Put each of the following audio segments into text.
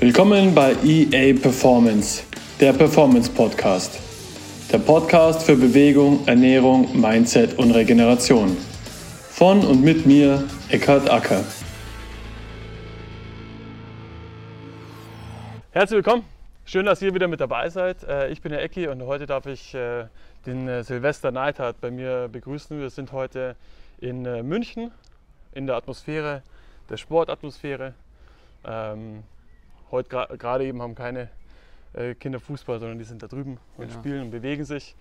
Willkommen bei EA Performance, der Performance Podcast. Der Podcast für Bewegung, Ernährung, Mindset und Regeneration. Von und mit mir, Eckhard Acker. Herzlich willkommen. Schön, dass ihr wieder mit dabei seid. Äh, ich bin der Ecki und heute darf ich äh, den äh, Silvester Neidhardt bei mir begrüßen. Wir sind heute in München in der Atmosphäre, der Sportatmosphäre. Heute gerade eben haben keine Kinder Fußball, sondern die sind da drüben und genau. spielen und bewegen sich.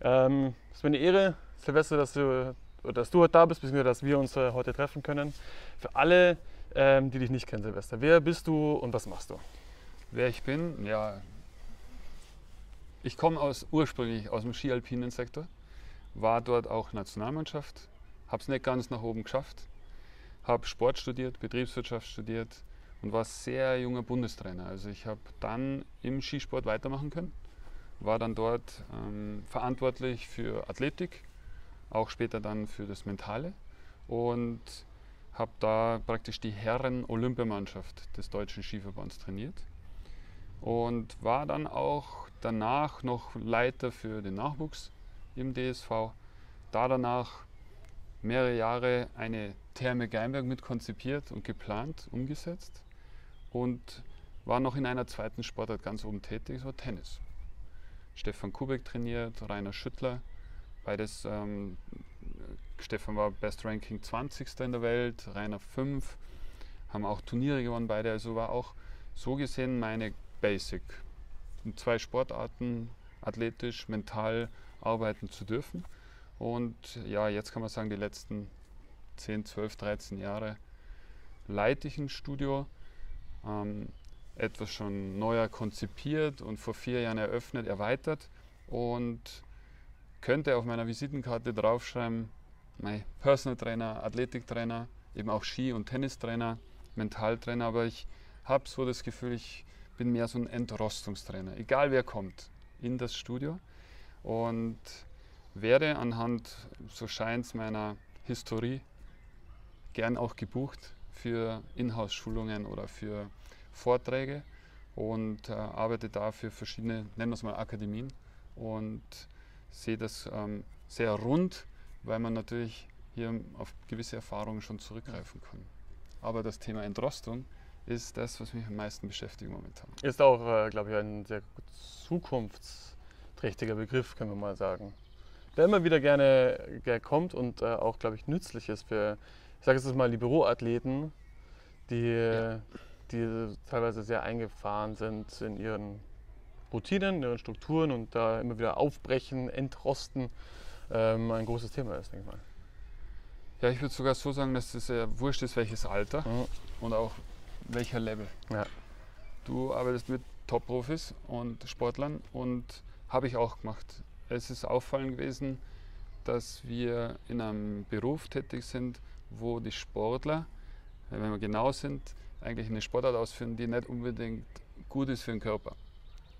Ähm, es ist mir eine Ehre, Silvester, dass du, dass du heute da bist, beziehungsweise dass wir uns heute treffen können. Für alle, ähm, die dich nicht kennen, Silvester, wer bist du und was machst du? Wer ich bin, ja, ich komme aus, ursprünglich aus dem skialpinen Sektor, war dort auch Nationalmannschaft, habe es nicht ganz nach oben geschafft, habe Sport studiert, Betriebswirtschaft studiert und war sehr junger Bundestrainer. Also ich habe dann im Skisport weitermachen können, war dann dort ähm, verantwortlich für Athletik, auch später dann für das Mentale und habe da praktisch die Herren-Olympiamannschaft des Deutschen Skiverbands trainiert und war dann auch danach noch Leiter für den Nachwuchs im DSV. Da danach mehrere Jahre eine Therme Geinberg mit konzipiert und geplant, umgesetzt und war noch in einer zweiten Sportart ganz oben tätig, so Tennis. Stefan Kubek trainiert, Rainer Schüttler, beides. Ähm, Stefan war Best Ranking 20. in der Welt, Rainer 5, haben auch Turniere gewonnen, beide. Also war auch so gesehen meine Basic. In zwei Sportarten, athletisch, mental arbeiten zu dürfen. Und ja, jetzt kann man sagen, die letzten 10, 12, 13 Jahre leite ich ein Studio. Ähm, etwas schon neuer konzipiert und vor vier Jahren eröffnet, erweitert und könnte auf meiner Visitenkarte draufschreiben, mein Personal Trainer, Athletiktrainer, eben auch Ski- und Tennistrainer, Mentaltrainer, aber ich habe so das Gefühl, ich bin mehr so ein Entrostungstrainer, egal wer kommt in das Studio. Und werde anhand, so scheint es meiner Historie, gern auch gebucht für Inhouse-Schulungen oder für Vorträge und äh, arbeite da für verschiedene, nennen wir es mal Akademien und sehe das ähm, sehr rund, weil man natürlich hier auf gewisse Erfahrungen schon zurückgreifen kann. Aber das Thema Entrostung ist das, was mich am meisten beschäftigt momentan. Ist auch, äh, glaube ich, ein sehr zukunftsträchtiger Begriff, können wir mal sagen. Der immer wieder gerne, gerne kommt und äh, auch, glaube ich, nützlich ist für, sage jetzt mal, die Büroathleten, die, ja. die teilweise sehr eingefahren sind in ihren Routinen, in ihren Strukturen und da immer wieder aufbrechen, entrosten, ähm, ein großes Thema ist, denke ich mal. Ja, ich würde sogar so sagen, dass es ja wurscht ist, welches Alter mhm. und auch welcher Level. Ja. Du arbeitest mit Top-Profis und Sportlern und habe ich auch gemacht. Es ist auffallend gewesen, dass wir in einem Beruf tätig sind, wo die Sportler, wenn wir genau sind, eigentlich eine Sportart ausführen, die nicht unbedingt gut ist für den Körper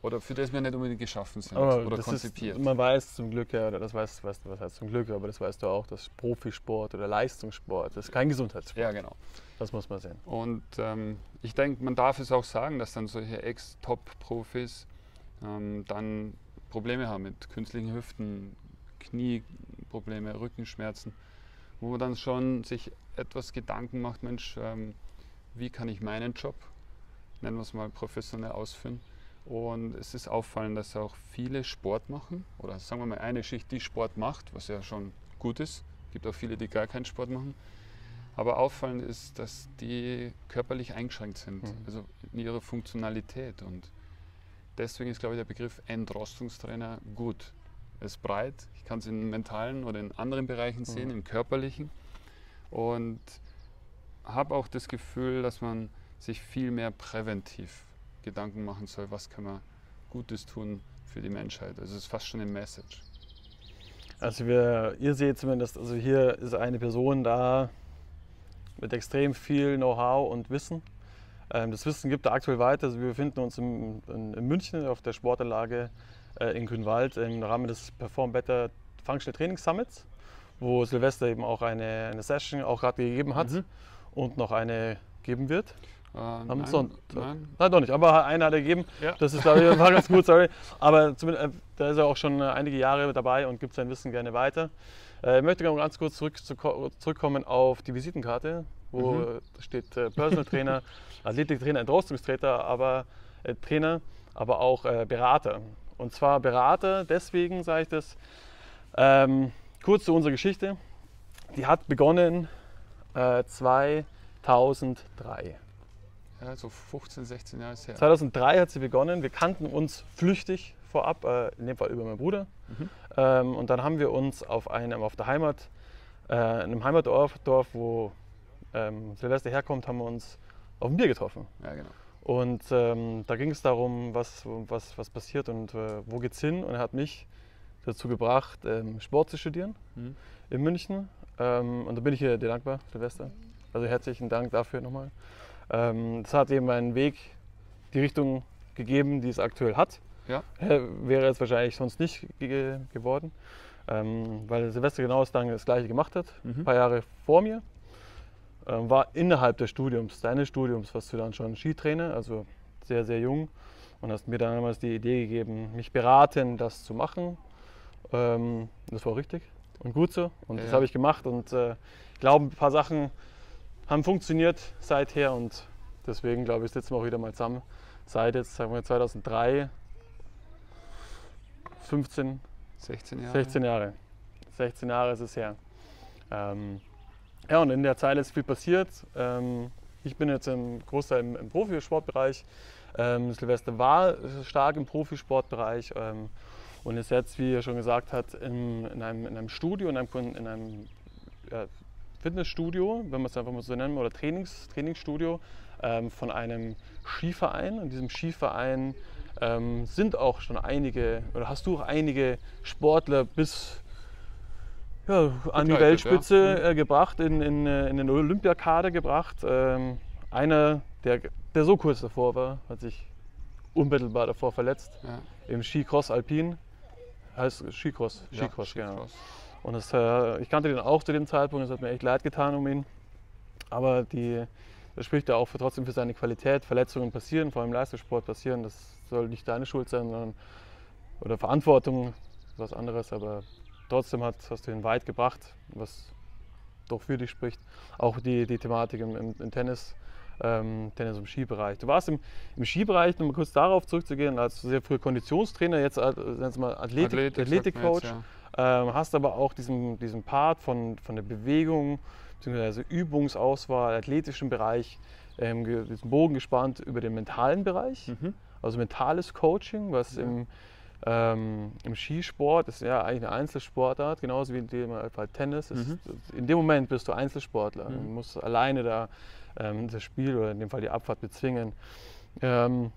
oder für das wir nicht unbedingt geschaffen sind aber oder konzipiert. Ist, man weiß zum Glück, ja, oder das weißt, weißt du, was heißt zum Glück, aber das weißt du auch, dass Profisport oder Leistungssport, das ist kein Gesundheitssport. Ja, genau. Das muss man sehen. Und ähm, ich denke, man darf es auch sagen, dass dann solche Ex-Top-Profis ähm, dann Probleme haben mit künstlichen Hüften, Knieprobleme, Rückenschmerzen, wo man dann schon sich etwas Gedanken macht, Mensch, ähm, wie kann ich meinen Job, nennen wir es mal professionell ausführen, und es ist auffallend, dass auch viele Sport machen, oder sagen wir mal eine Schicht, die Sport macht, was ja schon gut ist. Es gibt auch viele, die gar keinen Sport machen. Aber auffallend ist, dass die körperlich eingeschränkt sind, mhm. also in ihrer Funktionalität. Und deswegen ist, glaube ich, der Begriff Entrostungstrainer gut. Ist breit, ich kann es in mentalen oder in anderen Bereichen mhm. sehen, mhm. im körperlichen. Und habe auch das Gefühl, dass man sich viel mehr präventiv Gedanken machen soll, was kann man Gutes tun für die Menschheit. Also es ist fast schon eine Message. Also wir, ihr seht zumindest, also hier ist eine Person da mit extrem viel Know-how und Wissen. Ähm, das Wissen gibt er aktuell weiter. Also wir befinden uns in, in, in München auf der Sportanlage in Grünwald im Rahmen des Perform Better Functional Training Summits, wo Silvester eben auch eine, eine Session auch gerade gegeben hat mhm. und noch eine geben wird. Äh, Am nein, Sonntag. Nein. Nein, doch nicht, aber einer hat er gegeben. Ja. Das ist, ich, war ganz gut, sorry. Aber zumindest, äh, da ist er auch schon äh, einige Jahre dabei und gibt sein Wissen gerne weiter. Äh, ich möchte ganz kurz zurück, zu, zurückkommen auf die Visitenkarte, wo Mhm. äh, steht äh, Personal Trainer, Athletiktrainer, Entrostungstrainer, aber äh, Trainer, aber auch äh, Berater. Und zwar Berater, deswegen sage ich das. Ähm, kurz zu unserer Geschichte. Die hat begonnen äh, 2003. Ja, so 15, 16 Jahre ist her. 2003 hat sie begonnen. Wir kannten uns flüchtig vorab, äh, in dem Fall über meinen Bruder. Mhm. Ähm, und dann haben wir uns auf einem, auf der Heimat, äh, in einem Heimatdorf, Dorf, wo ähm, Silvester herkommt, haben wir uns auf ein Bier getroffen. Ja, genau. Und ähm, da ging es darum, was, was, was passiert und äh, wo geht's hin. Und er hat mich dazu gebracht, ähm, Sport zu studieren Mhm. in München. Ähm, und da bin ich dir dankbar, Silvester. Also herzlichen Dank dafür nochmal. Ähm, das hat eben einen Weg, die Richtung gegeben, die es aktuell hat. Ja. Äh, Wäre es wahrscheinlich sonst nicht ge geworden, ähm, weil Silvester genau das, das Gleiche gemacht hat, Mhm. ein paar Jahre vor mir. Ähm, war innerhalb des Studiums, deines Studiums, warst du dann schon Skitrainer, also sehr, sehr jung. Und hast mir dann damals die Idee gegeben, mich beraten, das zu machen. Ähm, das war richtig und gut so. Und Ja, das habe ich gemacht. Und äh, ich glaube, ein paar Sachen haben funktioniert seither. Und deswegen, glaube ich, sitzen wir auch wieder mal zusammen. Seit jetzt, sagen wir 2003, 15, 16 Jahre. 16 Jahre. 16 Jahre ist es her. Ähm, ja, und in der Zeit ist viel passiert. Ähm, ich bin jetzt im Großteil im, im Profisportbereich. Ähm, Silvester war stark im Profisportbereich ähm, und ist jetzt, wie er schon gesagt hat, in, in, einem, in einem Studio, in einem, in einem ja, Fitnessstudio, wenn man es einfach mal so nennen, oder Trainings, Trainingsstudio ähm, von einem Skiverein. In diesem Skiverein ähm, sind auch schon einige, oder hast du auch einige Sportler bis ja, an die Weltspitze ja. äh, gebracht, in, in, äh, in den Olympiakader gebracht. Ähm, einer, der, der so kurz davor war, hat sich unmittelbar davor verletzt Ja. im Skicross Alpin. Heißt Skicross, Ja, Skicross, genau. Skicross. Und das, äh, ich kannte den auch zu dem Zeitpunkt, es hat mir echt leid getan um ihn. Aber die, das spricht ja auch für, trotzdem für seine Qualität. Verletzungen passieren, vor allem im Leistungssport passieren. Das soll nicht deine Schuld sein, sondern oder Verantwortung, was anderes. Aber trotzdem hat, hast du ihn weit gebracht, was doch für dich spricht. Auch die, die Thematik im, im, im Tennis, ähm, Tennis im Skibereich. Du warst im, im Skibereich, um mal kurz darauf zurückzugehen, als sehr früher Konditionstrainer, jetzt als mal Athletik, Athletik, Athletikcoach. jetzt, ja. Ähm, hast aber auch diesen, diesen Part von, von der Bewegung bzw. Übungsauswahl, athletischen Bereich, ähm, diesen Bogen gespannt über den mentalen Bereich, Mhm. also mentales Coaching, was Ja. im, ähm, im Skisport ist ja eigentlich eine Einzelsportart, genauso wie in dem Fall Tennis. Mhm. Ist, in dem Moment bist du Einzelsportler, Mhm. du musst alleine da ähm, das Spiel oder in dem Fall die Abfahrt bezwingen. Ähm,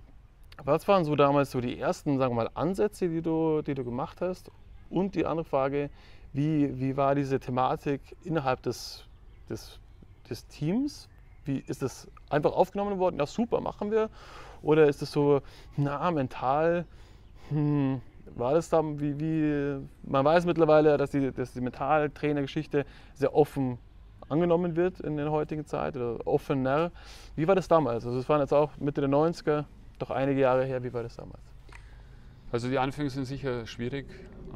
was waren so damals so die ersten, sagen wir mal, Ansätze, die du, die du gemacht hast? Und die andere Frage, wie, wie war diese Thematik innerhalb des, des, des Teams? Wie ist das einfach aufgenommen worden? Ja, super, machen wir. Oder ist es so, na, mental, hm, war das da, wie, wie, man weiß mittlerweile, dass die, dass die Mentaltrainergeschichte sehr offen angenommen wird in der heutigen Zeit oder offener. Wie war das damals? Also es waren jetzt auch Mitte der 90er, doch einige Jahre her. Wie war das damals? Also die Anfänge sind sicher schwierig,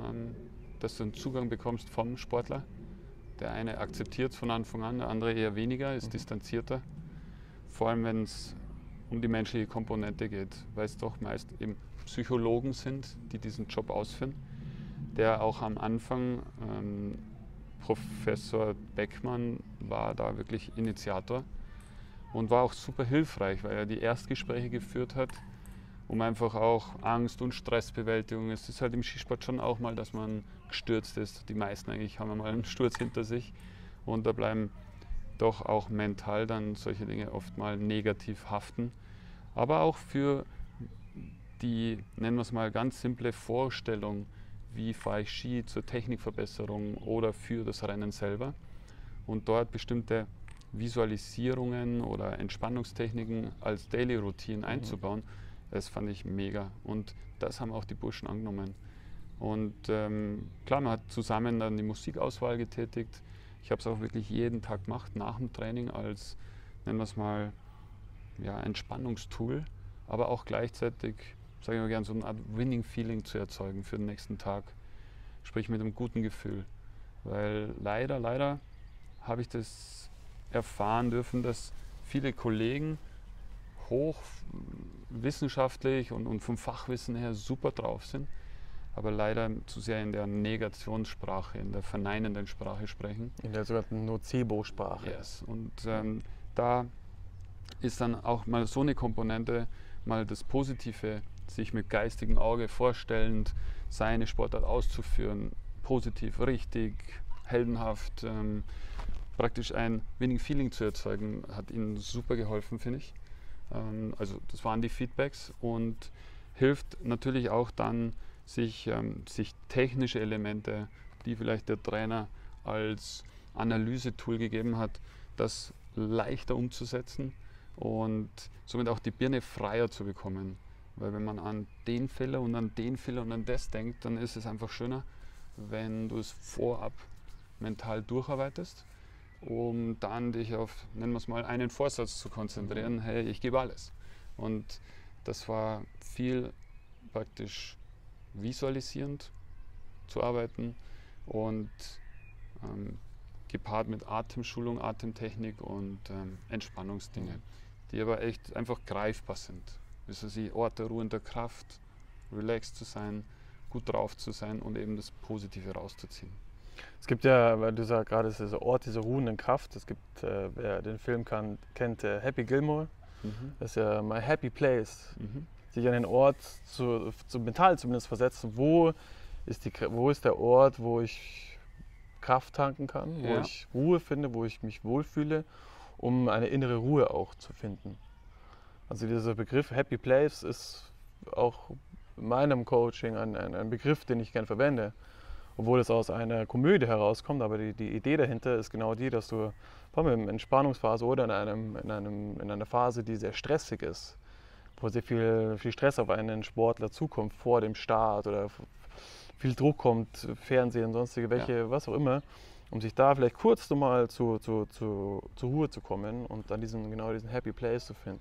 ähm, dass du einen Zugang bekommst vom Sportler. Der eine akzeptiert es von Anfang an, der andere eher weniger, ist Mhm. distanzierter. Vor allem wenn es um die menschliche Komponente geht, weil es doch meist eben Psychologen sind, die diesen Job ausführen. Der auch am Anfang, ähm, Professor Beckmann war da wirklich Initiator und war auch super hilfreich, weil er die Erstgespräche geführt hat um einfach auch Angst und Stressbewältigung. Es ist halt im Skisport schon auch mal, dass man gestürzt ist. Die meisten eigentlich haben mal einen Sturz hinter sich und da bleiben doch auch mental dann solche Dinge oft mal negativ haften. Aber auch für die, nennen wir es mal, ganz simple Vorstellung, wie fahre ich Ski zur Technikverbesserung oder für das Rennen selber. Und dort bestimmte Visualisierungen oder Entspannungstechniken als Daily Routine einzubauen, das fand ich mega. Und das haben auch die Burschen angenommen. Und ähm, klar, man hat zusammen dann die Musikauswahl getätigt. Ich habe es auch wirklich jeden Tag gemacht, nach dem Training als, nennen wir es mal, ja, Entspannungstool, aber auch gleichzeitig, sage ich mal gerne, so eine Art Winning-Feeling zu erzeugen für den nächsten Tag. Sprich mit einem guten Gefühl. Weil leider, leider habe ich das erfahren dürfen, dass viele Kollegen hoch wissenschaftlich und, und vom Fachwissen her super drauf sind, aber leider zu sehr in der Negationssprache, in der verneinenden Sprache sprechen. In der sogenannten Nocebo-Sprache. Yes. Und ähm, da ist dann auch mal so eine Komponente, mal das Positive, sich mit geistigem Auge vorstellend, seine Sportart auszuführen, positiv, richtig, heldenhaft, ähm, praktisch ein Winning Feeling zu erzeugen, hat ihnen super geholfen, finde ich. Ähm, also das waren die Feedbacks und hilft natürlich auch dann, sich, ähm, sich technische Elemente, die vielleicht der Trainer als Analysetool gegeben hat, das leichter umzusetzen und somit auch die Birne freier zu bekommen. Weil wenn man an den Fehler und an den Fehler und an das denkt, dann ist es einfach schöner, wenn du es vorab mental durcharbeitest, um dann dich auf, nennen wir es mal, einen Vorsatz zu konzentrieren, hey, ich gebe alles. Und das war viel praktisch visualisierend zu arbeiten und ähm, gepaart mit Atemschulung, Atemtechnik und ähm, Entspannungsdinge, die aber echt einfach greifbar sind. Wissen Sie, Orte ruhender Kraft, relaxed zu sein, gut drauf zu sein und eben das Positive rauszuziehen. Es gibt ja, weil du sagst gerade, der Ort dieser ruhenden Kraft. Es gibt, äh, wer den Film kann, kennt, äh, Happy Gilmore. Mhm. Das ist ja My Happy Place. Mhm. Sich an den Ort, zu, zu mental zumindest versetzen, wo ist, die, wo ist der Ort, wo ich Kraft tanken kann, wo Ja. ich Ruhe finde, wo ich mich wohlfühle, um eine innere Ruhe auch zu finden. Also dieser Begriff Happy Place ist auch in meinem Coaching ein, ein, ein Begriff, den ich gern verwende. Obwohl es aus einer Komödie herauskommt, aber die, die Idee dahinter ist genau die, dass du vor allem in Entspannungsphase oder in, einem, in, einem, in einer Phase, die sehr stressig ist, wo sehr viel, viel Stress auf einen Sportler zukommt vor dem Start oder viel Druck kommt, Fernsehen, sonstige welche, was auch immer, um sich da vielleicht kurz nochmal zu, zu, zu, zur Ruhe zu kommen und dann diesen, genau diesen Happy Place zu finden.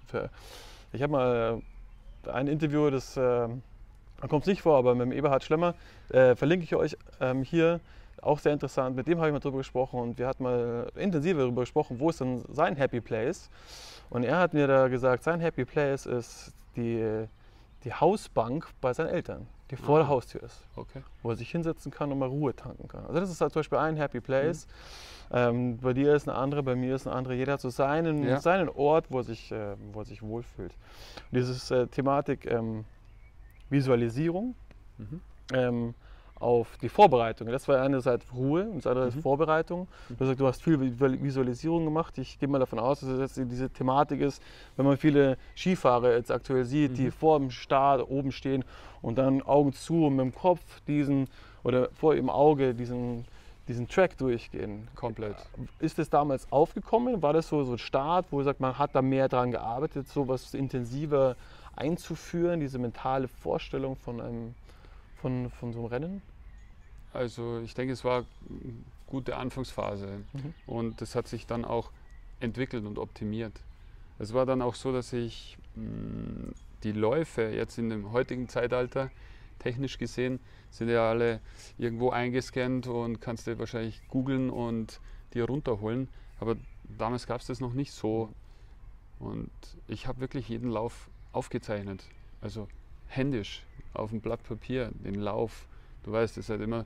Ich habe mal ein Interview, das äh, kommt nicht vor, aber mit dem Eberhard Schlemmer äh, verlinke ich euch ähm, hier. Auch sehr interessant. Mit dem habe ich mal drüber gesprochen und wir hatten mal intensiver darüber gesprochen, wo ist denn sein Happy Place. Und er hat mir da gesagt, sein Happy Place ist die, die Hausbank bei seinen Eltern, die vor der. Haustür ist, Okay. wo er sich hinsetzen kann und mal Ruhe tanken kann. Also das ist halt zum Beispiel ein Happy Place. Ähm, bei dir ist eine andere, bei mir ist eine andere. Jeder hat so seinen, Ja. seinen Ort, wo er sich, äh, wo er sich wohlfühlt. Und dieses äh, Thematik ähm, Visualisierung Mhm. ähm, auf die Vorbereitung. Das war einerseits Ruhe und das andere ist Mhm. Vorbereitung. Du hast gesagt, du hast viel Vi- Visualisierung gemacht. Ich gehe mal davon aus, dass es jetzt diese Thematik ist, wenn man viele Skifahrer jetzt aktuell sieht, die Mhm. vor dem Start oben stehen und dann Augen zu und mit dem Kopf diesen oder vor ihrem Auge diesen, diesen Track durchgehen. Komplett. Ist das damals aufgekommen? War das so, so ein Start, wo sagt, man hat da mehr dran gearbeitet, so was intensiver einzuführen, diese mentale Vorstellung von einem von, von so einem Rennen? Also ich denke, es war eine gute Anfangsphase Mhm. und das hat sich dann auch entwickelt und optimiert. Es war dann auch so, dass ich mh, die Läufe jetzt in dem heutigen Zeitalter, technisch gesehen, sind ja alle irgendwo eingescannt und kannst du wahrscheinlich googeln und dir runterholen. Aber damals gab es das noch nicht so. Und ich habe wirklich jeden Lauf aufgezeichnet. Also händisch auf dem Blatt Papier, den Lauf. Du weißt, es ist halt immer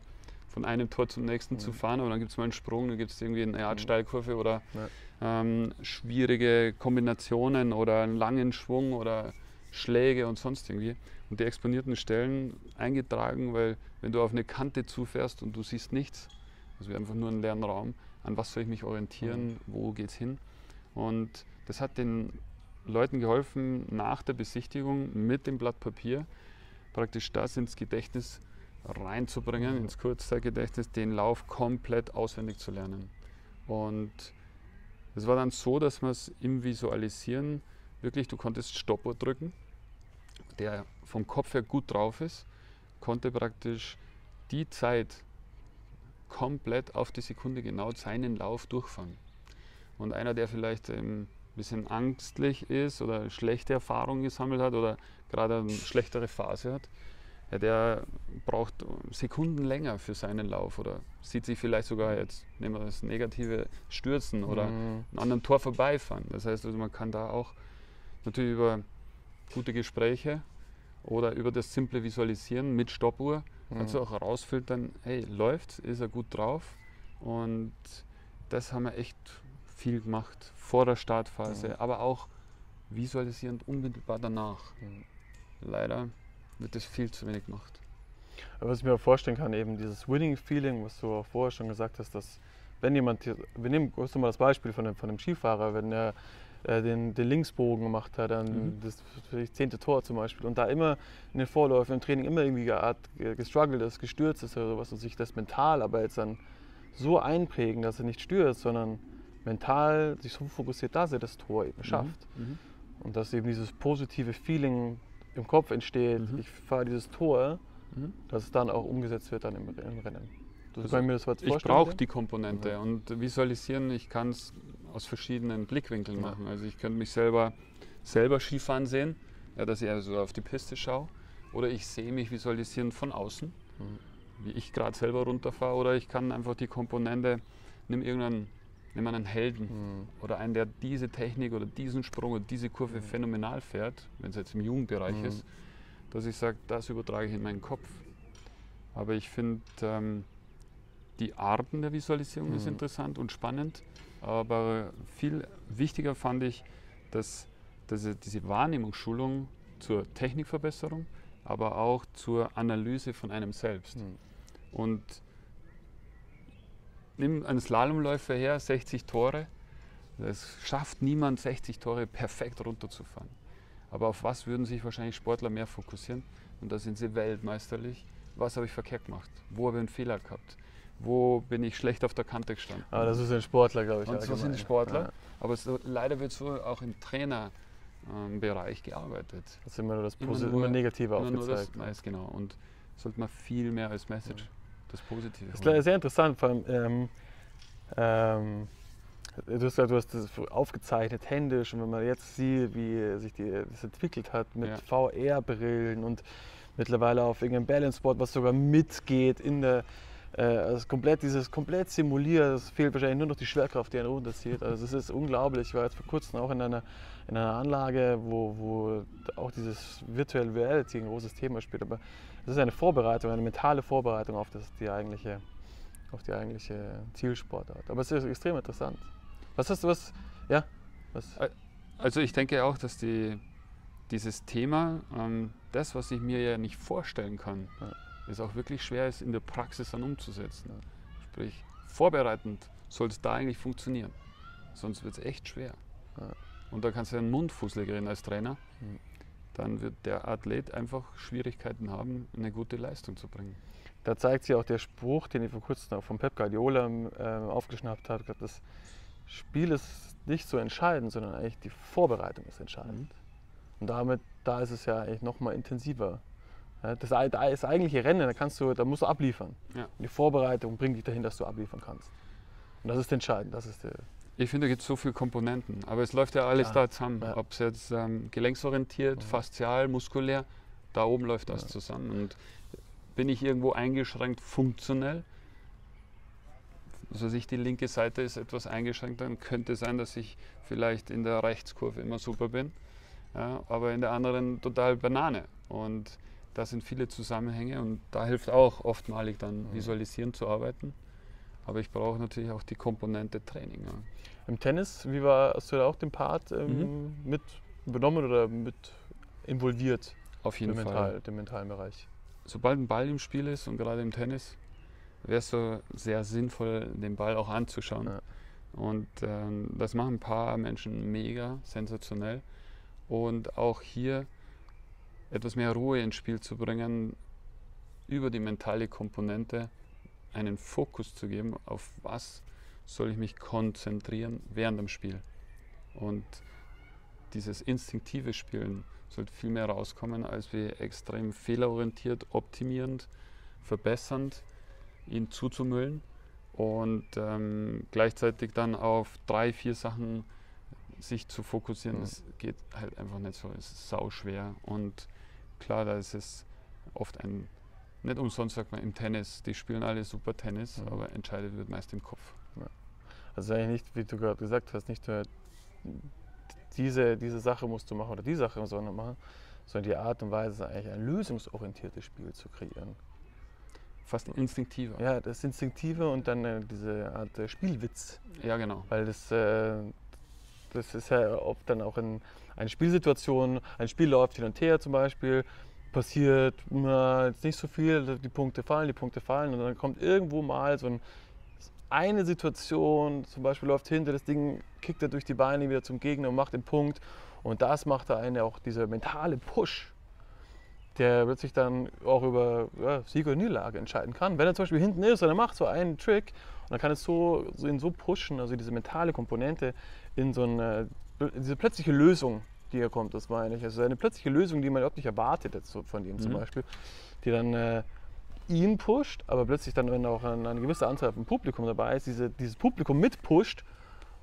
von einem Tor zum nächsten zu Mhm. fahren, aber dann gibt es mal einen Sprung, dann gibt es irgendwie eine Art Mhm. Steilkurve oder Ja. ähm, schwierige Kombinationen oder einen langen Schwung oder Schläge und sonst irgendwie. Und die exponierten Stellen eingetragen, weil wenn du auf eine Kante zufährst und du siehst nichts, also einfach nur einen leeren Raum, an was soll ich mich orientieren, wo geht's hin? Und das hat den Leuten geholfen, nach der Besichtigung mit dem Blatt Papier praktisch das ins Gedächtnis reinzubringen, Mhm. ins Kurzzeitgedächtnis, den Lauf komplett auswendig zu lernen. Und es war dann so, dass man es im Visualisieren wirklich, du konntest Stoppuhr drücken, der vom Kopf her gut drauf ist, konnte praktisch die Zeit komplett auf die Sekunde genau seinen Lauf durchfahren. Und einer, der vielleicht im bisschen angstlich ist oder schlechte Erfahrungen gesammelt hat oder gerade eine schlechtere Phase hat, ja, der braucht Sekunden länger für seinen Lauf oder sieht sich vielleicht sogar jetzt, nehmen wir das negative Stürzen oder Mhm. einen anderen Tor vorbeifahren. Das heißt also, man kann da auch natürlich über gute Gespräche oder über das simple Visualisieren mit Stoppuhr kannst du auch herausfiltern, hey, läuft, ist er gut drauf und das haben wir echt viel gemacht vor der Startphase, Mhm. aber auch visualisierend unmittelbar danach. Mhm. Leider wird das viel zu wenig gemacht. Aber was ich mir auch vorstellen kann, eben dieses Winning-Feeling, was du auch vorher schon gesagt hast, dass wenn jemand, wir nehmen kurz mal das Beispiel von dem, von dem Skifahrer, wenn er äh, den, den Linksbogen gemacht hat, dann Mhm. das zehnte Tor zum Beispiel und da immer in den Vorläufen im Training immer irgendwie geart, ge- gestruggelt ist, gestürzt ist oder sowas und sich das mental aber jetzt dann so einprägen, dass er nicht stürzt, sondern mental sich so fokussiert, dass er das Tor eben schafft. Mhm. Und dass eben dieses positive Feeling im Kopf entsteht, Mhm. ich fahre dieses Tor, Mhm. dass es dann auch umgesetzt wird dann im, im Rennen. Das Also mir das Ich brauche die Komponente Ja. und visualisieren, ich kann es aus verschiedenen Blickwinkeln Ja. machen. Also ich könnte mich selber, selber Skifahren sehen, ja, dass ich also auf die Piste schaue. Oder ich sehe mich visualisieren von außen, Mhm. wie ich gerade selber runterfahre. Oder ich kann einfach die Komponente, nimm irgendeinen, nimm einen Helden Mhm. oder einen, der diese Technik oder diesen Sprung oder diese Kurve phänomenal fährt, wenn es jetzt im Jugendbereich Mhm. ist, dass ich sage, das übertrage ich in meinen Kopf. Aber ich finde, ähm, die Arten der Visualisierung ist Mhm. interessant und spannend. Aber viel wichtiger fand ich, dass, dass diese Wahrnehmungsschulung zur Technikverbesserung, aber auch zur Analyse von einem selbst. Mhm. Und nimm einen Slalomläufer her, 60 Tore. Es schafft niemand, 60 Tore perfekt runterzufahren. Aber auf was würden sich wahrscheinlich Sportler mehr fokussieren? Und da sind sie weltmeisterlich. Was habe ich verkehrt gemacht? Wo habe ich einen Fehler gehabt? Wo bin ich schlecht auf der Kante gestanden? Aber das ist ein Sportler, glaube ich. Und so sind allgemein. die Sportler. Ja, Aber so, leider wird so auch im Trainerbereich gearbeitet. das ist immer nur das Immer Posi nur- immer Negative Immer nur das, aufgezeigt. nice, genau. Und sollte man viel mehr als Message das Positive Das ist sehr interessant, vor allem, ähm, ähm, du hast, gesagt, du hast das aufgezeichnet, händisch, und wenn man jetzt sieht, wie sich die, das entwickelt hat mit Ja. VR-Brillen und mittlerweile auf irgendeinem Balance-Board, was sogar mitgeht in der, äh, also komplett dieses komplett simuliert, es fehlt wahrscheinlich nur noch die Schwerkraft, die einen runterzieht. Also es ist unglaublich. Ich war jetzt vor kurzem auch in einer, in einer Anlage, wo, wo auch dieses Virtual Reality ein großes Thema spielt. Aber es ist eine Vorbereitung, eine mentale Vorbereitung auf das, die eigentliche auf die eigentliche Zielsportart. Aber es ist extrem interessant. Was hast du was? Ja? Was? Also ich denke auch, dass die, dieses Thema, ähm, das, was ich mir ja nicht vorstellen kann, Ja. ist auch wirklich schwer ist in der Praxis dann umzusetzen. Sprich, vorbereitend soll es da eigentlich funktionieren. Sonst wird es echt schwer. Ja. Und da kannst du einen Mundfußler reden als Trainer. Mhm. Dann wird der Athlet einfach Schwierigkeiten haben, eine gute Leistung zu bringen. Da zeigt sich auch der Spruch, den ich vor kurzem auch von Pep Guardiola äh, aufgeschnappt habe. Das Spiel ist nicht so entscheidend, sondern eigentlich die Vorbereitung ist entscheidend. Und damit, da ist es ja eigentlich noch mal intensiver. Das, ei- da ist eigentliche Rennen, da, kannst du, da musst du abliefern. Ja. Und die Vorbereitung bringt dich dahin, dass du abliefern kannst. Und das ist entscheidend. Das ist der, Ich finde, da gibt es so viele Komponenten, aber es läuft ja alles Ja, da zusammen. ja. Ob es jetzt ähm, gelenksorientiert, Mhm. faszial, muskulär, da oben läuft das Ja. zusammen. Und bin ich irgendwo eingeschränkt funktionell, also sich die linke Seite ist etwas eingeschränkt, dann könnte es sein, dass ich vielleicht in der Rechtskurve immer super bin, ja, aber in der anderen total Banane. Und da sind viele Zusammenhänge und da hilft auch oftmalig dann Mhm. visualisieren zu arbeiten. Aber ich brauche natürlich auch die Komponente Training. Ja. Im Tennis, wie war, hast du da auch den Part ähm, mit übernommen oder mit involviert, Auf den, jeden Fall. mental, den mentalen Bereich? sobald ein Ball im Spiel ist und gerade im Tennis, wäre es so sehr sinnvoll, den Ball auch anzuschauen. Ja. Und ähm, das machen ein paar Menschen mega sensationell. Und auch hier etwas mehr Ruhe ins Spiel zu bringen, über die mentale Komponente einen Fokus zu geben, auf was soll ich mich konzentrieren während dem Spiel. Und dieses instinktive Spielen sollte viel mehr rauskommen, als wir extrem fehlerorientiert, optimierend, verbessernd ihn zuzumüllen und ähm, gleichzeitig dann auf drei, vier Sachen sich zu fokussieren, Mhm. das geht halt einfach nicht so. Es ist sau schwer. Und klar, da ist es oft ein, nicht umsonst sagt man im Tennis, die spielen alle super Tennis, Mhm. aber entscheidet wird meist im Kopf. Also eigentlich nicht, wie du gerade gesagt hast, nicht nur diese, diese Sache musst du machen oder die Sache musst du machen, sondern die Art und Weise, eigentlich ein lösungsorientiertes Spiel zu kreieren. Fast instinktiver. Ja, das Instinktive und dann äh, diese Art äh, Spielwitz. Ja, genau. Weil das, äh, das ist ja oft dann auch in einer Spielsituation, ein Spiel läuft hin und her zum Beispiel, passiert na, jetzt nicht so viel, die Punkte fallen, die Punkte fallen und dann kommt irgendwo mal so ein, eine Situation, zum Beispiel läuft hinter, das Ding kickt er durch die Beine wieder zum Gegner und macht den Punkt und das macht da eine auch dieser mentale Push, der plötzlich dann auch über ja, Sieg oder Niederlage entscheiden kann. Wenn er zum Beispiel hinten ist und er macht so einen Trick und dann kann es so, so ihn so pushen, also diese mentale Komponente in so eine, diese plötzliche Lösung, die hier kommt, das meine ich. Also eine plötzliche Lösung, die man überhaupt nicht erwartet jetzt von ihm zum Mhm. Beispiel, die dann äh, ihn pusht, aber plötzlich dann, wenn auch eine, eine gewisse Anzahl vom Publikum dabei ist, diese, dieses Publikum mitpusht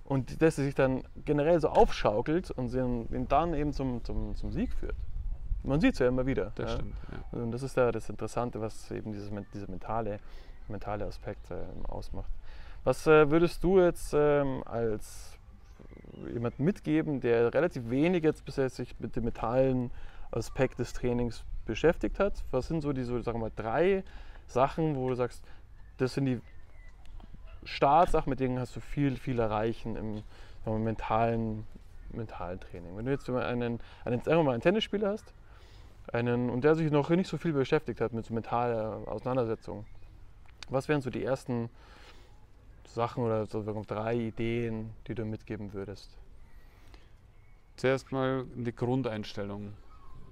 und das sich dann generell so aufschaukelt und sie ihn dann eben zum, zum, zum Sieg führt. Man sieht es ja immer wieder. Das ja. stimmt. Ja. Und das ist da das Interessante, was eben dieses, dieser mentale, mentale Aspekt äh, ausmacht. Was äh, würdest du jetzt ähm, als jemand mitgeben, der relativ wenig jetzt bisher sich mit dem mentalen Aspekt des Trainings beschäftigt hat? Was sind so die so, sagen wir mal, drei Sachen, wo du sagst, das sind die Startsachen, mit denen hast du viel, viel erreichen im wir mentalen, mentalen Training. Wenn du jetzt einen, einen, sagen wir mal einen Tennisspieler hast, einen, und der sich noch nicht so viel beschäftigt hat mit so mentaler Auseinandersetzung, was wären so die ersten Sachen oder so drei Ideen, die du mitgeben würdest? Zuerst mal die Grundeinstellung.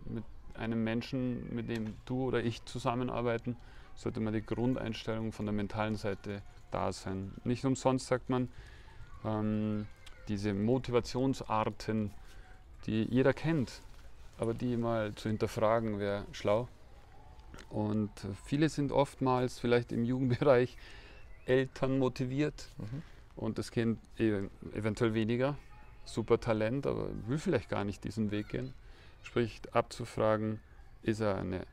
Mit einem Menschen, mit dem du oder ich zusammenarbeiten, sollte mal die Grundeinstellung von der mentalen Seite da sein. Nicht umsonst sagt man, ähm, diese Motivationsarten, die jeder kennt, aber die mal zu hinterfragen wäre schlau. Und viele sind oftmals vielleicht im Jugendbereich Eltern motiviert Mhm. und das Kind e- eventuell weniger, super Talent, aber will vielleicht gar nicht diesen Weg gehen. Sprich, abzufragen, ist er eine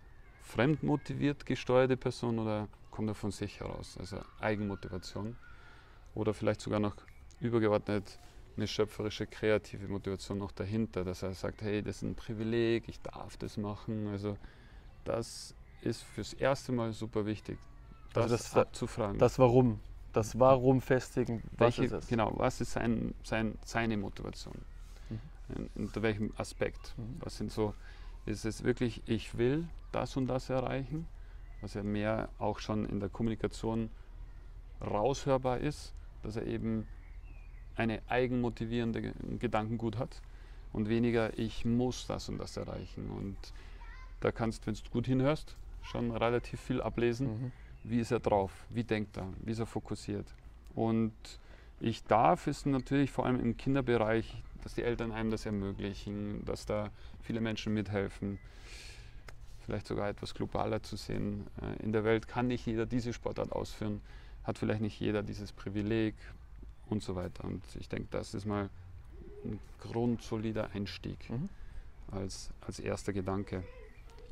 fremdmotiviert gesteuerte Person oder kommt er von sich heraus, also Eigenmotivation oder vielleicht sogar noch übergeordnet eine schöpferische, kreative Motivation noch dahinter, dass er sagt, hey, das ist ein Privileg, ich darf das machen. Also das ist fürs erste Mal super wichtig, das, Also das- abzufragen. Das Warum. Das Warum festigen. Was Welche, ist es? Genau, was ist sein, sein, seine Motivation? Mhm. In, unter welchem Aspekt? Mhm. Was sind so, ist es wirklich, ich will das und das erreichen, was ja mehr auch schon in der Kommunikation raushörbar ist, dass er eben eine eigenmotivierende Ge- Gedankengut hat und weniger, ich muss das und das erreichen. Und da kannst, wenn du gut hinhörst, schon relativ viel ablesen Mhm. Wie ist er drauf, wie denkt er, wie ist er fokussiert. Und ich darf es natürlich vor allem im Kinderbereich, dass die Eltern einem das ermöglichen, dass da viele Menschen mithelfen, vielleicht sogar etwas globaler zu sehen. Äh, In der Welt kann nicht jeder diese Sportart ausführen, hat vielleicht nicht jeder dieses Privileg und so weiter. Und ich denke, das ist mal ein grundsolider Einstieg Mhm. als, als erster Gedanke.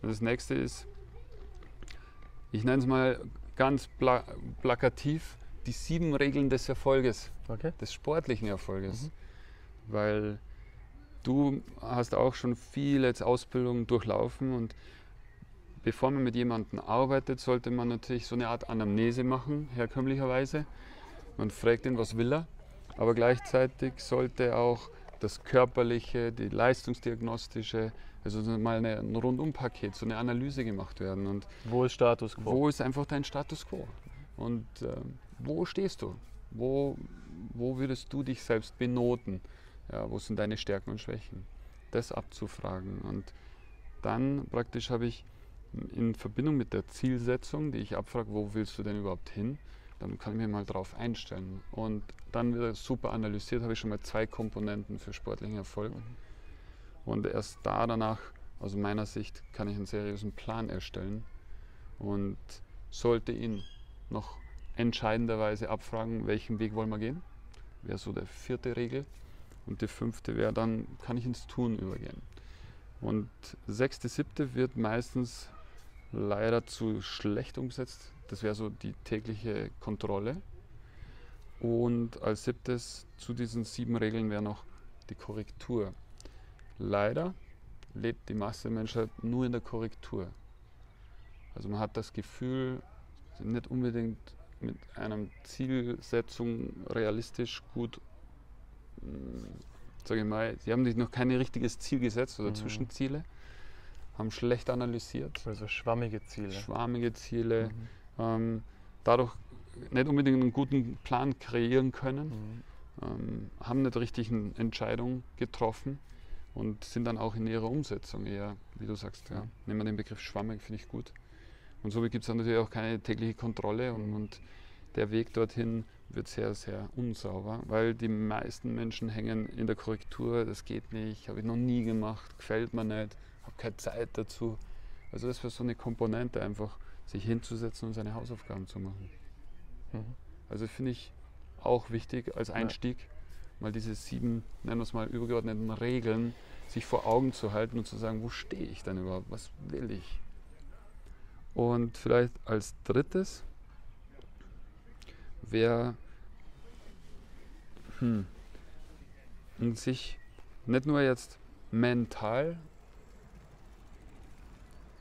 Und das nächste ist, ich nenne es mal ganz pla plakativ, die sieben Regeln des Erfolges, Okay. des sportlichen Erfolges. Mhm. Weil du hast auch schon viele Ausbildungen durchlaufen und bevor man mit jemandem arbeitet, sollte man natürlich so eine Art Anamnese machen, herkömmlicherweise. Man fragt ihn, was will er, aber gleichzeitig sollte auch das körperliche, die leistungsdiagnostische, also so mal eine, ein Rundumpaket, so eine Analyse gemacht werden. Und Wo ist Status quo? wo ist einfach dein Status quo? Und ähm, wo stehst du? Wo, wo würdest du dich selbst benoten? Ja, wo sind deine Stärken und Schwächen? Das abzufragen. Und dann praktisch habe ich in Verbindung mit der Zielsetzung, die ich abfrage, wo willst du denn überhaupt hin? Dann kann ich mir mal drauf einstellen. Und dann wieder super analysiert, habe ich schon mal zwei Komponenten für sportlichen Erfolg. Und erst da danach, aus meiner Sicht, kann ich einen seriösen Plan erstellen und sollte ihn noch entscheidenderweise abfragen, welchen Weg wollen wir gehen. Wäre so der vierte Regel. Und die fünfte wäre dann, kann ich ins Tun übergehen. Und sechste, siebte wird meistens leider zu schlecht umgesetzt. Das wäre so die tägliche Kontrolle. Und als siebtes zu diesen sieben Regeln wäre noch die Korrektur. Leider lebt die Masse der Menschheit nur in der Korrektur. Also man hat das Gefühl, nicht unbedingt mit einer Zielsetzung realistisch gut, hm, sage ich mal, sie haben sich noch kein richtiges Ziel gesetzt oder mhm. Zwischenziele, haben schlecht analysiert. Also schwammige Ziele. Schwammige Ziele. Mhm. Ähm, dadurch nicht unbedingt einen guten Plan kreieren können, mhm. ähm, haben nicht richtig eine Entscheidung getroffen und sind dann auch in ihrer Umsetzung eher, wie du sagst, ja, nehmen wir den Begriff schwammig, finde ich gut. Und so gibt es dann natürlich auch keine tägliche Kontrolle und, und, der Weg dorthin wird sehr, sehr unsauber, weil die meisten Menschen hängen in der Korrektur, das geht nicht, habe ich noch nie gemacht, gefällt mir nicht, habe keine Zeit dazu. Also das wäre so eine Komponente einfach, sich hinzusetzen und seine Hausaufgaben zu machen. Mhm. Also finde ich auch wichtig als Einstieg, ja. mal diese sieben, nennen wir es mal, übergeordneten Regeln sich vor Augen zu halten und zu sagen, wo stehe ich denn überhaupt, was will ich? Und vielleicht als drittes wäre hm, sich nicht nur jetzt mental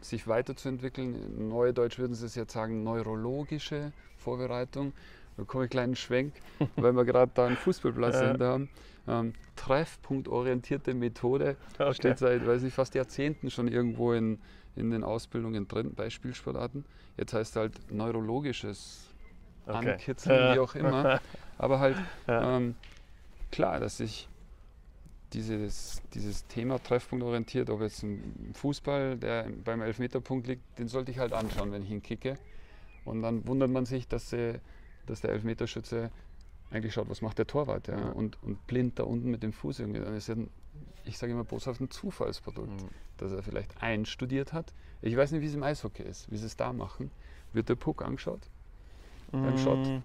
sich weiterzuentwickeln. Neue Deutsch würden sie es jetzt sagen, neurologische Vorbereitung. Da komme ich einen kleinen Schwenk, weil wir gerade da einen Fußballplatz ja. haben. Ähm, Treffpunktorientierte Methode okay. steht seit, weiß ich, fast Jahrzehnten schon irgendwo in, in den Ausbildungen drin bei Spielsportarten. Jetzt heißt es halt neurologisches okay. Ankitzeln, ja. wie auch immer. Aber halt ja. ähm, klar, dass ich dieses, dieses Thema treffpunktorientiert, ob jetzt ein Fußball, der beim Elfmeterpunkt liegt, den sollte ich halt anschauen, wenn ich ihn kicke. Und dann wundert man sich, dass, sie, dass der Elfmeterschütze eigentlich schaut, was macht der Torwart ja? und, und blind da unten mit dem Fuß irgendwie. Dann ist ja, ein, ich sage immer boshaft, ein Zufallsprodukt, mhm. dass er vielleicht einstudiert hat. Ich weiß nicht, wie es im Eishockey ist, wie sie es da machen. Wird der Puck angeschaut? Mhm. Beim Shot?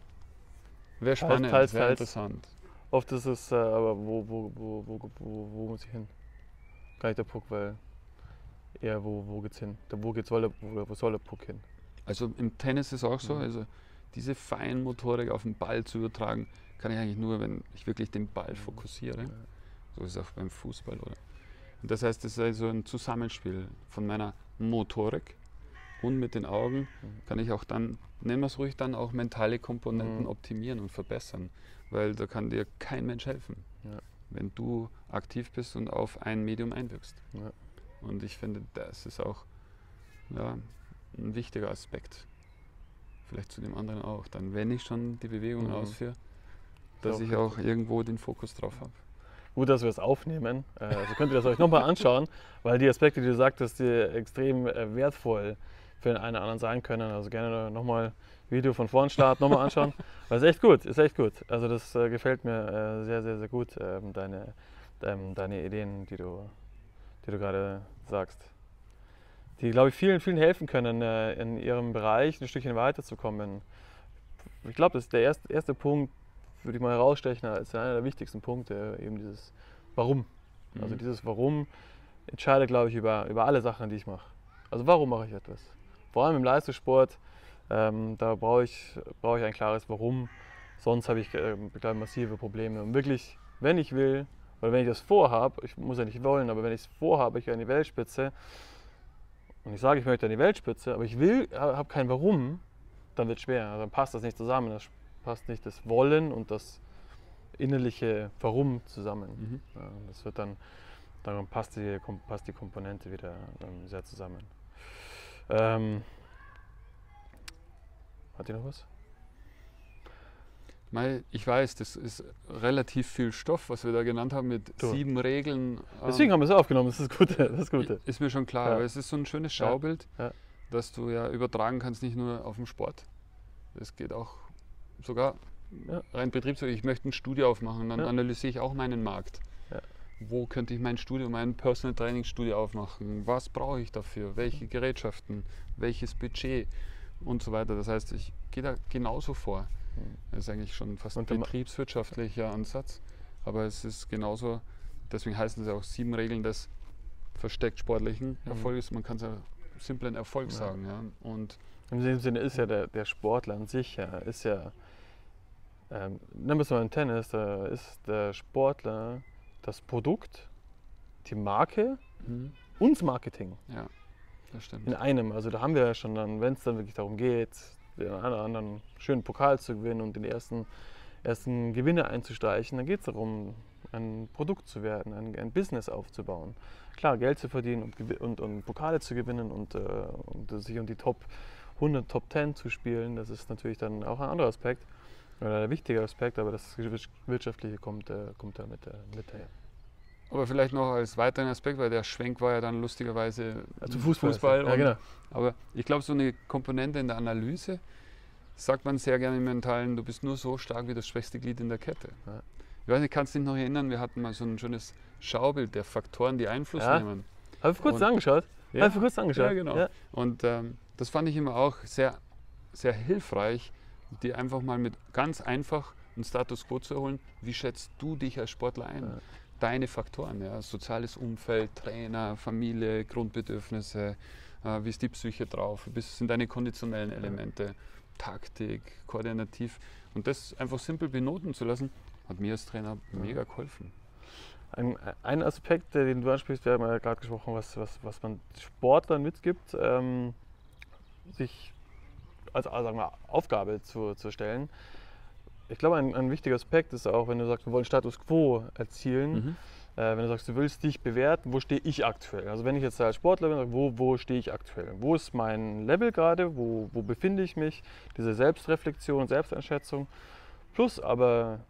Wäre spannend, wäre interessant. Oft ist es, äh, aber wo, wo, wo, wo, wo, wo muss ich hin? Gar nicht der Puck, weil eher wo, wo geht's hin? Da, wo, geht's, wo, wo soll der Puck hin? Also im Tennis ist es auch so, mhm. also diese Feinmotorik auf den Ball zu übertragen, kann ich eigentlich nur, wenn ich wirklich den Ball mhm. fokussiere. Ja. So ist es auch beim Fußball, oder? Und das heißt, es ist also ein Zusammenspiel von meiner Motorik und mit den Augen mhm. kann ich auch dann, nennen wir es ruhig, dann auch mentale Komponenten mhm. optimieren und verbessern weil da kann dir kein Mensch helfen, ja. wenn du aktiv bist und auf ein Medium einwirkst. Ja. Und ich finde, das ist auch ja, ein wichtiger Aspekt. Vielleicht zu dem anderen auch. Dann, wenn ich schon die Bewegung mhm. ausführe, dass ich auch irgendwo den Fokus drauf habe. Gut, dass wir es aufnehmen. Äh, also könnt ihr das euch nochmal anschauen, weil die Aspekte, die du sagtest, die extrem äh, wertvoll für den einen oder anderen sein können. Also gerne nochmal Video von vorn starten, nochmal anschauen. Weil ist echt gut, ist echt gut. Also das äh, gefällt mir äh, sehr, sehr, sehr gut, ähm, deine, ähm, deine Ideen, die du, die du gerade sagst. Die, glaube ich, vielen, vielen helfen können, äh, in ihrem Bereich ein Stückchen weiterzukommen. Ich glaube, das ist der erste, erste Punkt, würde ich mal herausstechen, als einer der wichtigsten Punkte, eben dieses Warum. Also mhm. Also dieses Warum entscheidet, glaube ich, über, über alle Sachen, die ich mache. Also warum mache ich etwas? Vor allem im Leistungssport ähm, da brauche ich, brauch ich ein klares Warum. Sonst habe ich äh, massive Probleme. Und wirklich, wenn ich will, oder wenn ich das vorhabe, ich muss ja nicht wollen, aber wenn ich es vorhabe, ich will an die Weltspitze und ich sage, ich möchte an die Weltspitze, aber ich will, habe kein Warum, dann wird es schwer. Also dann passt das nicht zusammen. Das passt nicht das Wollen und das innerliche Warum zusammen. Mhm. Das wird dann, dann passt die, passt die Komponente wieder ähm, sehr zusammen. Ähm, hat ihr noch was? Ich weiß, das ist relativ viel Stoff, was wir da genannt haben mit du. sieben Regeln. Deswegen ähm, haben wir es aufgenommen, das ist das Gute. Das Gute. Ist mir schon klar, ja. aber es ist so ein schönes Schaubild, ja. Ja. dass du ja übertragen kannst, nicht nur auf den Sport. Es geht auch sogar rein betriebswirtschaftlich. Ich möchte ein Studio aufmachen, dann analysiere ich auch meinen Markt. Wo könnte ich mein Studio, mein Personal Training Studio aufmachen? Was brauche ich dafür? Welche Gerätschaften? Welches Budget? und so weiter. Das heißt, ich gehe da genauso vor. Hm. Das ist eigentlich schon fast ein betriebswirtschaftlicher Ansatz. Aber es ist genauso, deswegen heißen es auch sieben Regeln des versteckt sportlichen Mhm. Erfolges. Man kann es ja simplen Erfolg sagen. Ja. Und In dem Sinne ist ja der, der Sportler an sich ja, ist ja, ähm, nehmen wir es mal im Tennis, da ist der Sportler das Produkt, die Marke und das Marketing ja, das stimmt. in einem. Also da haben wir ja schon dann, wenn es dann wirklich darum geht, den einen oder anderen schönen Pokal zu gewinnen und den ersten, ersten Gewinner einzustreichen, dann geht es darum, ein Produkt zu werden, ein, ein Business aufzubauen. Klar, Geld zu verdienen und, und, und Pokale zu gewinnen und, äh, und sich um die Top 100, Top 10 zu spielen, das ist natürlich dann auch ein anderer Aspekt oder ein wichtiger Aspekt, aber das Wirtschaftliche kommt, äh, kommt da mit, äh, mit daher. Aber vielleicht noch als weiteren Aspekt, weil der Schwenk war ja dann lustigerweise Also Fußball. Fußball ja, genau. Aber ich glaube, so eine Komponente in der Analyse sagt man sehr gerne im Mentalen, du bist nur so stark wie das schwächste Glied in der Kette. Ja. Ich weiß nicht, kannst du dich noch erinnern, wir hatten mal so ein schönes Schaubild der Faktoren, die Einfluss Ja. nehmen. Habe ich kurz Und- angeschaut? Ja. Habe ich kurz angeschaut? Ja, genau. Und ähm, das fand ich immer auch sehr, sehr hilfreich, dir einfach mal mit ganz einfach einen Status quo zu erholen. Wie schätzt du dich als Sportler ein? Ja. Deine Faktoren, ja, soziales Umfeld, Trainer, Familie, Grundbedürfnisse, äh, wie ist die Psyche drauf, wie sind deine konditionellen Elemente, Taktik, koordinativ. Und das einfach simpel benoten zu lassen, hat mir als Trainer mega geholfen. Ein, ein Aspekt, den du ansprichst, wir haben ja gerade gesprochen, was, was, was man Sportlern mitgibt, ähm, sich als also sagen wir, Aufgabe zu, zu stellen. Ich glaube, ein, ein wichtiger Aspekt ist auch, wenn du sagst, wir wollen Status Quo erzielen, Mhm. äh, wenn du sagst, du willst dich bewerten, wo stehe ich aktuell? Also wenn ich jetzt als Sportler bin, sage, wo, wo stehe ich aktuell? Wo ist mein Level gerade? Wo, wo befinde ich mich? Diese Selbstreflexion, Selbsteinschätzung. Plus aber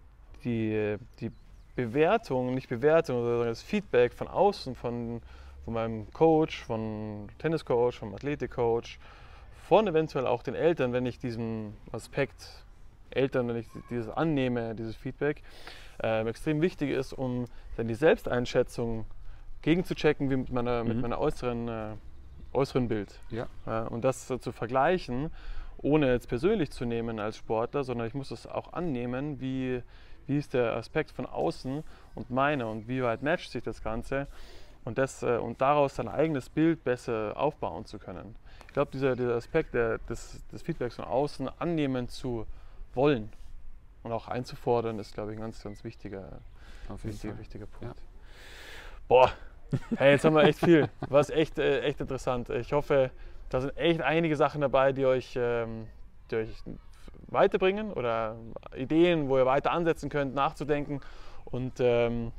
die, die Bewertung, nicht Bewertung, sondern das Feedback von außen, von, von meinem Coach, von Tenniscoach, vom Athletikcoach, von eventuell auch den Eltern, wenn ich diesen Aspekt Eltern, wenn ich dieses annehme, dieses Feedback, ähm, extrem wichtig ist, um dann die Selbsteinschätzung gegenzuchecken wie mit meiner, mit Mhm. meiner äußeren, äh, äußeren Bild. Ja. Äh, und das äh, zu vergleichen, ohne jetzt persönlich zu nehmen als Sportler, sondern ich muss es auch annehmen, wie, wie ist der Aspekt von außen und meiner und wie weit matcht sich das Ganze und, das, äh, und daraus sein eigenes Bild besser aufbauen zu können. Ich glaube, dieser, dieser Aspekt der, des, des Feedbacks von außen annehmen zu wollen und auch einzufordern, ist, glaube ich, ein ganz, ganz wichtiger, wichtiger, wichtiger Punkt. Boah, hey, jetzt haben wir echt viel. War echt, äh, echt interessant. Ich hoffe, da sind echt einige Sachen dabei, die euch, ähm, die euch weiterbringen oder Ideen, wo ihr weiter ansetzen könnt, nachzudenken und ähm,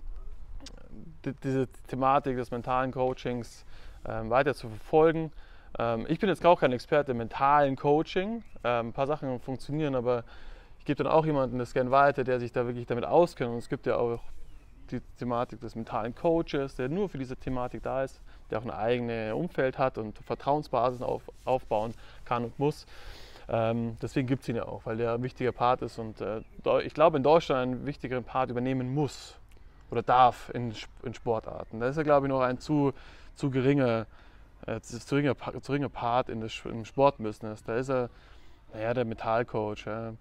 die, diese Thematik des mentalen Coachings ähm, weiter zu verfolgen. Ähm, ich bin jetzt auch kein Experte im mentalen Coaching. Ähm, ein paar Sachen funktionieren, aber ich gebe dann auch jemanden das gerne weiter, der sich da wirklich damit auskennt. Und es gibt ja auch die Thematik des mentalen Coaches, der nur für diese Thematik da ist, der auch ein eigenes Umfeld hat und Vertrauensbasis auf, aufbauen kann und muss. Ähm, deswegen gibt es ihn ja auch, weil der ein wichtiger Part ist und äh, ich glaube in Deutschland einen wichtigeren Part übernehmen muss oder darf in, in Sportarten. Da ist er, glaube ich, noch ein zu, zu geringer, äh, zu geringer, zu geringer Part in das, im Sportbusiness. Da ist er, naja, der Metallcoach. Ja.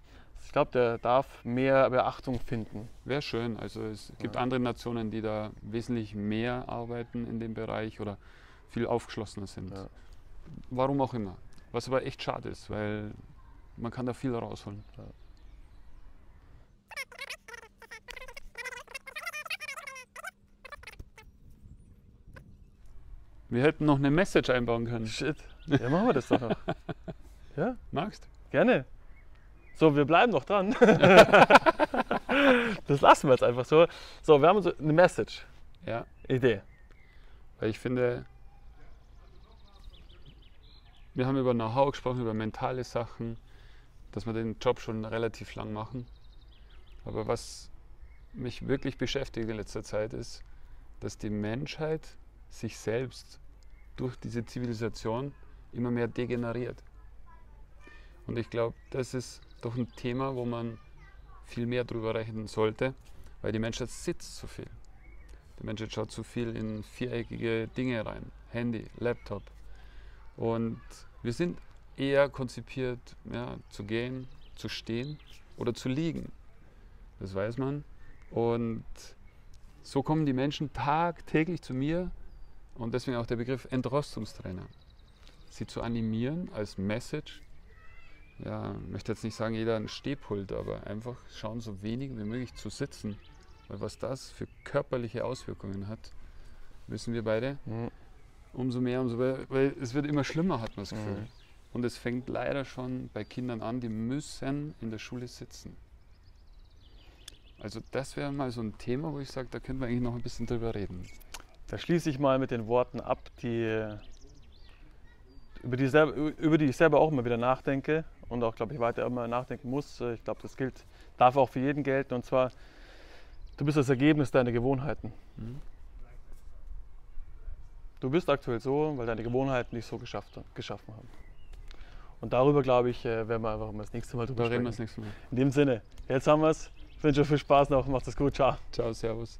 Ich glaube, der darf mehr Beachtung finden. Wäre schön. Also es gibt Ja. andere Nationen, die da wesentlich mehr arbeiten in dem Bereich oder viel aufgeschlossener sind. Ja. Warum auch immer. Was aber echt schade ist, weil man kann da viel rausholen. Wir hätten noch eine Message einbauen können. Shit. Ja, machen wir das doch noch. Ja, Magst? gerne. So, wir bleiben noch dran. das lassen wir jetzt einfach so. So, wir haben so eine Message, Ja. Idee. Weil ich finde, wir haben über Know-how gesprochen, über mentale Sachen, dass wir den Job schon relativ lang machen. Aber was mich wirklich beschäftigt in letzter Zeit ist, dass die Menschheit sich selbst durch diese Zivilisation immer mehr degeneriert. Und ich glaube, das ist doch ein Thema, wo man viel mehr drüber rechnen sollte, weil die Menschheit sitzt zu viel. Die Menschheit schaut zu viel in viereckige Dinge rein. Handy, Laptop. Und wir sind eher konzipiert, ja, zu gehen, zu stehen oder zu liegen. Das weiß man. Und so kommen die Menschen tagtäglich zu mir und deswegen auch der Begriff Entrostungstrainer. Sie zu animieren als Message. Ja, ich möchte jetzt nicht sagen, jeder ein Stehpult, aber einfach schauen, so wenig wie möglich zu sitzen. Weil was das für körperliche Auswirkungen hat, wissen wir beide. Mhm. Umso mehr, umso mehr, weil es wird immer schlimmer, hat man das Gefühl. Mhm. Und es fängt leider schon bei Kindern an, die müssen in der Schule sitzen. Also das wäre mal so ein Thema, wo ich sage, da könnten wir eigentlich noch ein bisschen drüber reden. Da schließe ich mal mit den Worten ab, die, über, die selber, über die ich selber auch immer wieder nachdenke und auch, glaube ich, weiter immer nachdenken muss. Ich glaube, das gilt, darf auch für jeden gelten. Und zwar, du bist das Ergebnis deiner Gewohnheiten. Mhm. Du bist aktuell so, weil deine Gewohnheiten dich so geschafft, geschaffen haben. Und darüber, glaube ich, äh, werden wir einfach mal das nächste Mal drüber Da reden wir das nächste Mal. In dem Sinne, jetzt haben wir es. Ich wünsche euch viel Spaß noch. Macht es gut. Ciao. Ciao, Servus.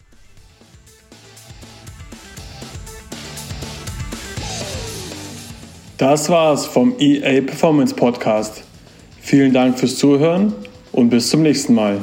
Das war's vom EA Performance Podcast. Vielen Dank fürs Zuhören und bis zum nächsten Mal.